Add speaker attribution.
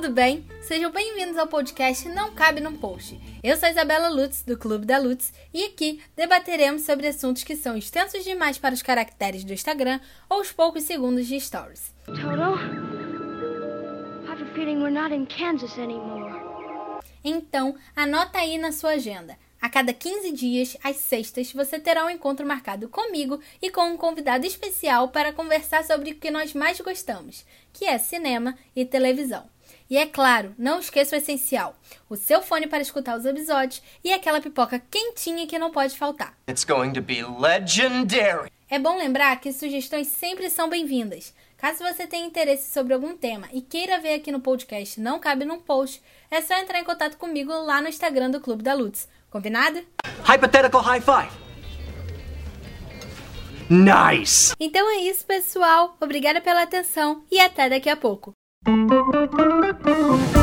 Speaker 1: tudo bem? Sejam bem-vindos ao podcast Não Cabe Num Post. Eu sou Isabela Lutz, do Clube da Lutz, e aqui debateremos sobre assuntos que são extensos demais para os caracteres do Instagram ou os poucos segundos de stories. Toto, I've a feeling we're not in Kansas anymore. Então, anota aí na sua agenda. A cada 15 dias, às sextas, você terá um encontro marcado comigo e com um convidado especial para conversar sobre o que nós mais gostamos, que é cinema e televisão. E é claro, não esqueça o essencial: o seu fone para escutar os episódios e aquela pipoca quentinha que não pode faltar. It's going to be legendary. É bom lembrar que sugestões sempre são bem-vindas. Caso você tenha interesse sobre algum tema e queira ver aqui no podcast Não Cabe Num Post, é só entrar em contato comigo lá no Instagram do Clube da Lutz. Combinado? Hypothetical high five. Nice! Então é isso, pessoal. Obrigada pela atenção e até daqui a pouco. Thank you.